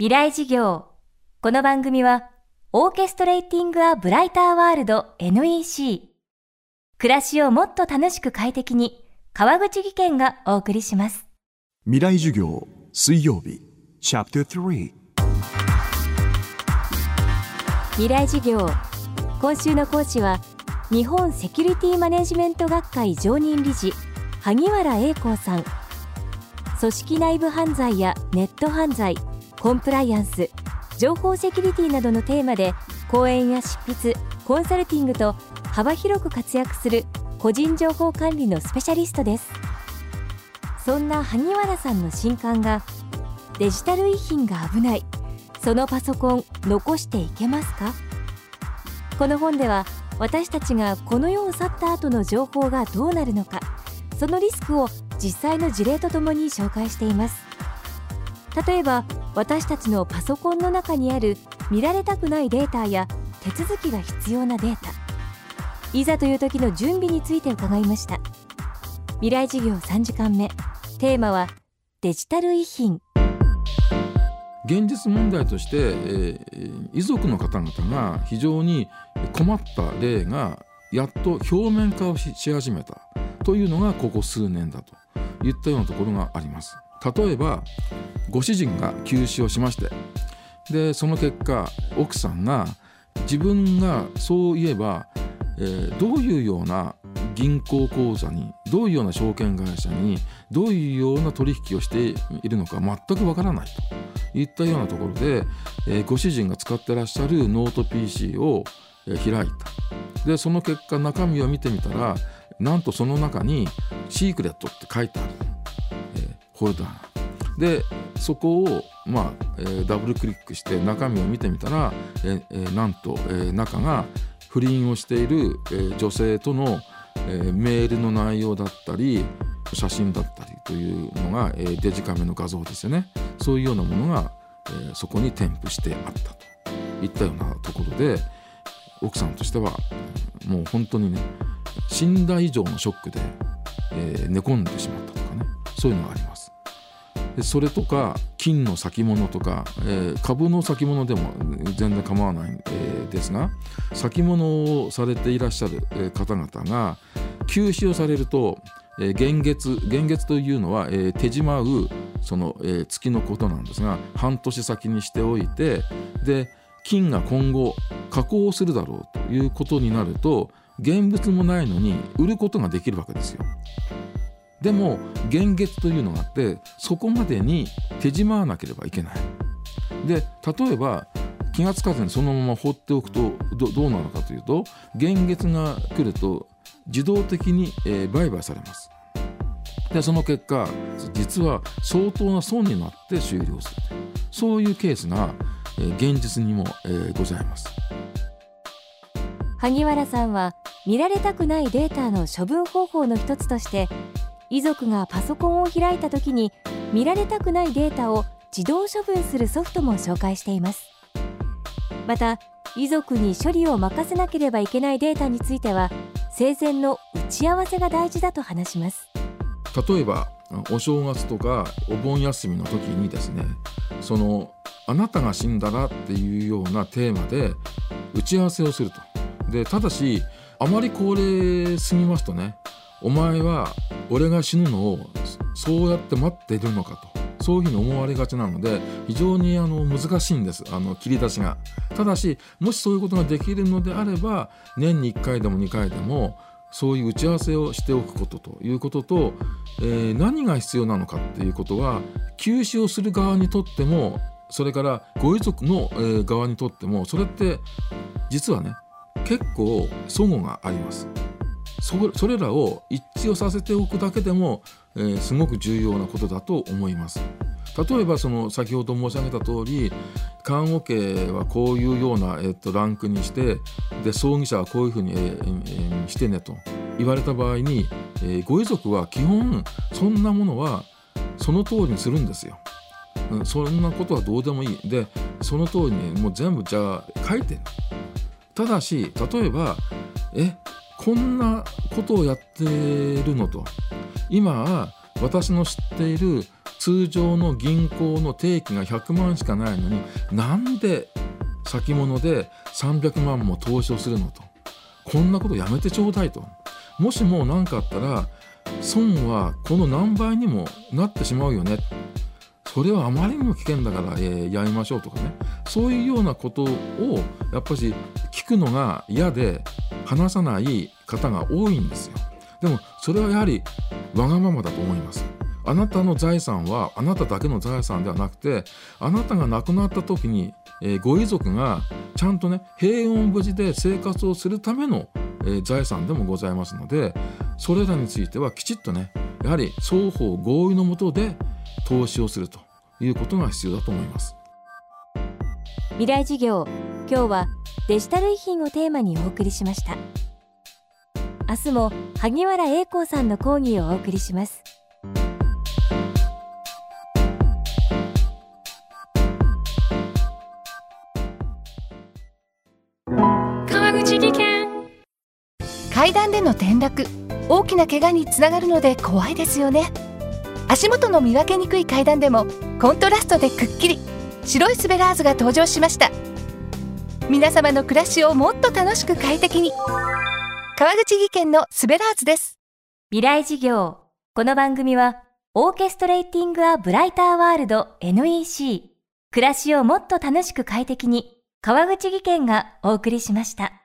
未来事業。この番組はオーケストレーティング・ア・ブライター・ワールド NEC 暮らしをもっと楽しく快適に川口義賢がお送りします。未来授業水曜日。チャプター3未来事業。今週の講師は日本セキュリティマネジメント学会常任理事萩原英光さん。組織内部犯罪やネット犯罪コンプライアンス情報セキュリティなどのテーマで講演や執筆コンサルティングと幅広く活躍する個人情報管理のスペシャリストです。そんな萩原さんの新刊がデジタル遺品が危ない。そのパソコン残していけますか？この本では私たちがこの世を去った後の情報がどうなるのかそのリスクを実際の事例とともに紹介しています。例えば私たちのパソコンの中にある見られたくないデータや手続きが必要なデータ。いざという時の準備について伺いました。未来事業3時間目。テーマはデジタル遺品。現実問題として、えー、遺族の方々が非常に困った例がやっと表面化をし始めた。というのがここ数年だといったようなところがあります。例えばご主人が急死をしまして。でその結果奥さんが自分がそういえば、えー、どういうような銀行口座にどういうような証券会社にどういうような取引をしているのか全くわからないと。いったようなところで、えー、ご主人が使ってらっしゃるノート PC を、えー、開いた。でその結果中身を見てみたらなんとその中に「シークレット」って書いてある、えー、ホルダー。でそこを、まあえー、ダブルクリックして中身を見てみたら、えー、なんと、えー、中が不倫をしている、えー、女性との、えー、メールの内容だったり写真だったりというのが、えー、デジカメの画像ですよね。そういうようなものが、えー、そこに添付してあったと。いったようなところで奥さんとしてはもう本当にね死んだ以上のショックで、えー、寝込んでしまったとかね。そういうのがあります。それとか金の先物とか、えー、株の先物でも全然構わない、えー、ですが先物をされていらっしゃる、方々が休止をされると、えー、現月現月というのは、えー、手じまうその、えー、月のことなんですが半年先にしておいてで金が今後加工するだろうということになると現物もないのに売ることができるわけですよ。でも現月というのがあってそこまでに手じまわなければいけない。で例えば気が付かずにそのまま放っておくとどうなるかというと現月が来ると自動的に、えー、売買されます。でその結果実は相当な損になって終了するそういうケースが、えー、現実にも、えー、ございます。萩原さんは見られたくないデータの処分方法の一つとして遺族がパソコンを開いた時に見られたくないデータを自動処分するソフトも紹介しています。また遺族に処理を任せなければいけないデータについては生前の打ち合わせが大事だと話します。例えばお正月とかお盆休みの時にですねそのあなたが死んだらっていうようなテーマで打ち合わせをすると。でただしあまり高齢すぎますとねお前は俺が死ぬのをそうやって待っているのかと。そういうふうに思われがちなので非常にあの難しいんですあの切り出しが。ただしもしそういうことができるのであれば年に1回でも2回でもそういう打ち合わせをしておくことということと、えー、何が必要なのかっていうことは休止をする側にとってもそれからご遺族の、えー、側にとってもそれって実はね結構齟齬があります。それらを一致をさせておくだけでも、えー、すごく重要なことだと思います。例えばその先ほど申し上げた通り看護家はこういうような、えー、とランクにしてで葬儀者はこういうふうに、してねと。言われた場合に、ご遺族は基本そんなものはその通りにするんですよ。そんなことはどうでもいい。でその通りにもう全部じゃあ書いてただし例えばえこんなことをやってるのと。今私の知っている通常の銀行の定期が100万しかないのになんで先物で300万も投資をするのと。こんなことやめてちょうだいと。もしもう何かあったら損はこの何倍にもなってしまうよね。それはあまりにも危険だから、えー、やりましょうとかね。そういうようなことをやっぱり聞くのが嫌で話さない方が多いんですよ。でもそれはやはりわがままだと思います。あなたの財産はあなただけの財産ではなくてあなたが亡くなった時に、えー、ご遺族がちゃんとね平穏無事で生活をするための、えー、財産でもございますのでそれらについてはきちっとねやはり双方合意のもとで投資をするということが必要だと思います。未来事業今日はデジタル遺品をテーマにお送りしました。明日も萩原英光さんの講義をお送りします。川口技研。階段での転落大きな怪我につながるので怖いですよね。足元の見分けにくい階段でもコントラストでくっきり。白いスベラーズが登場しました皆様の暮らしをもっと楽しく快適に。川口技研のスベラーズです。未来事業。この番組はオーケストレーティング・ア・ブライター・ワールド NEC 暮らしをもっと楽しく快適に川口技研がお送りしました。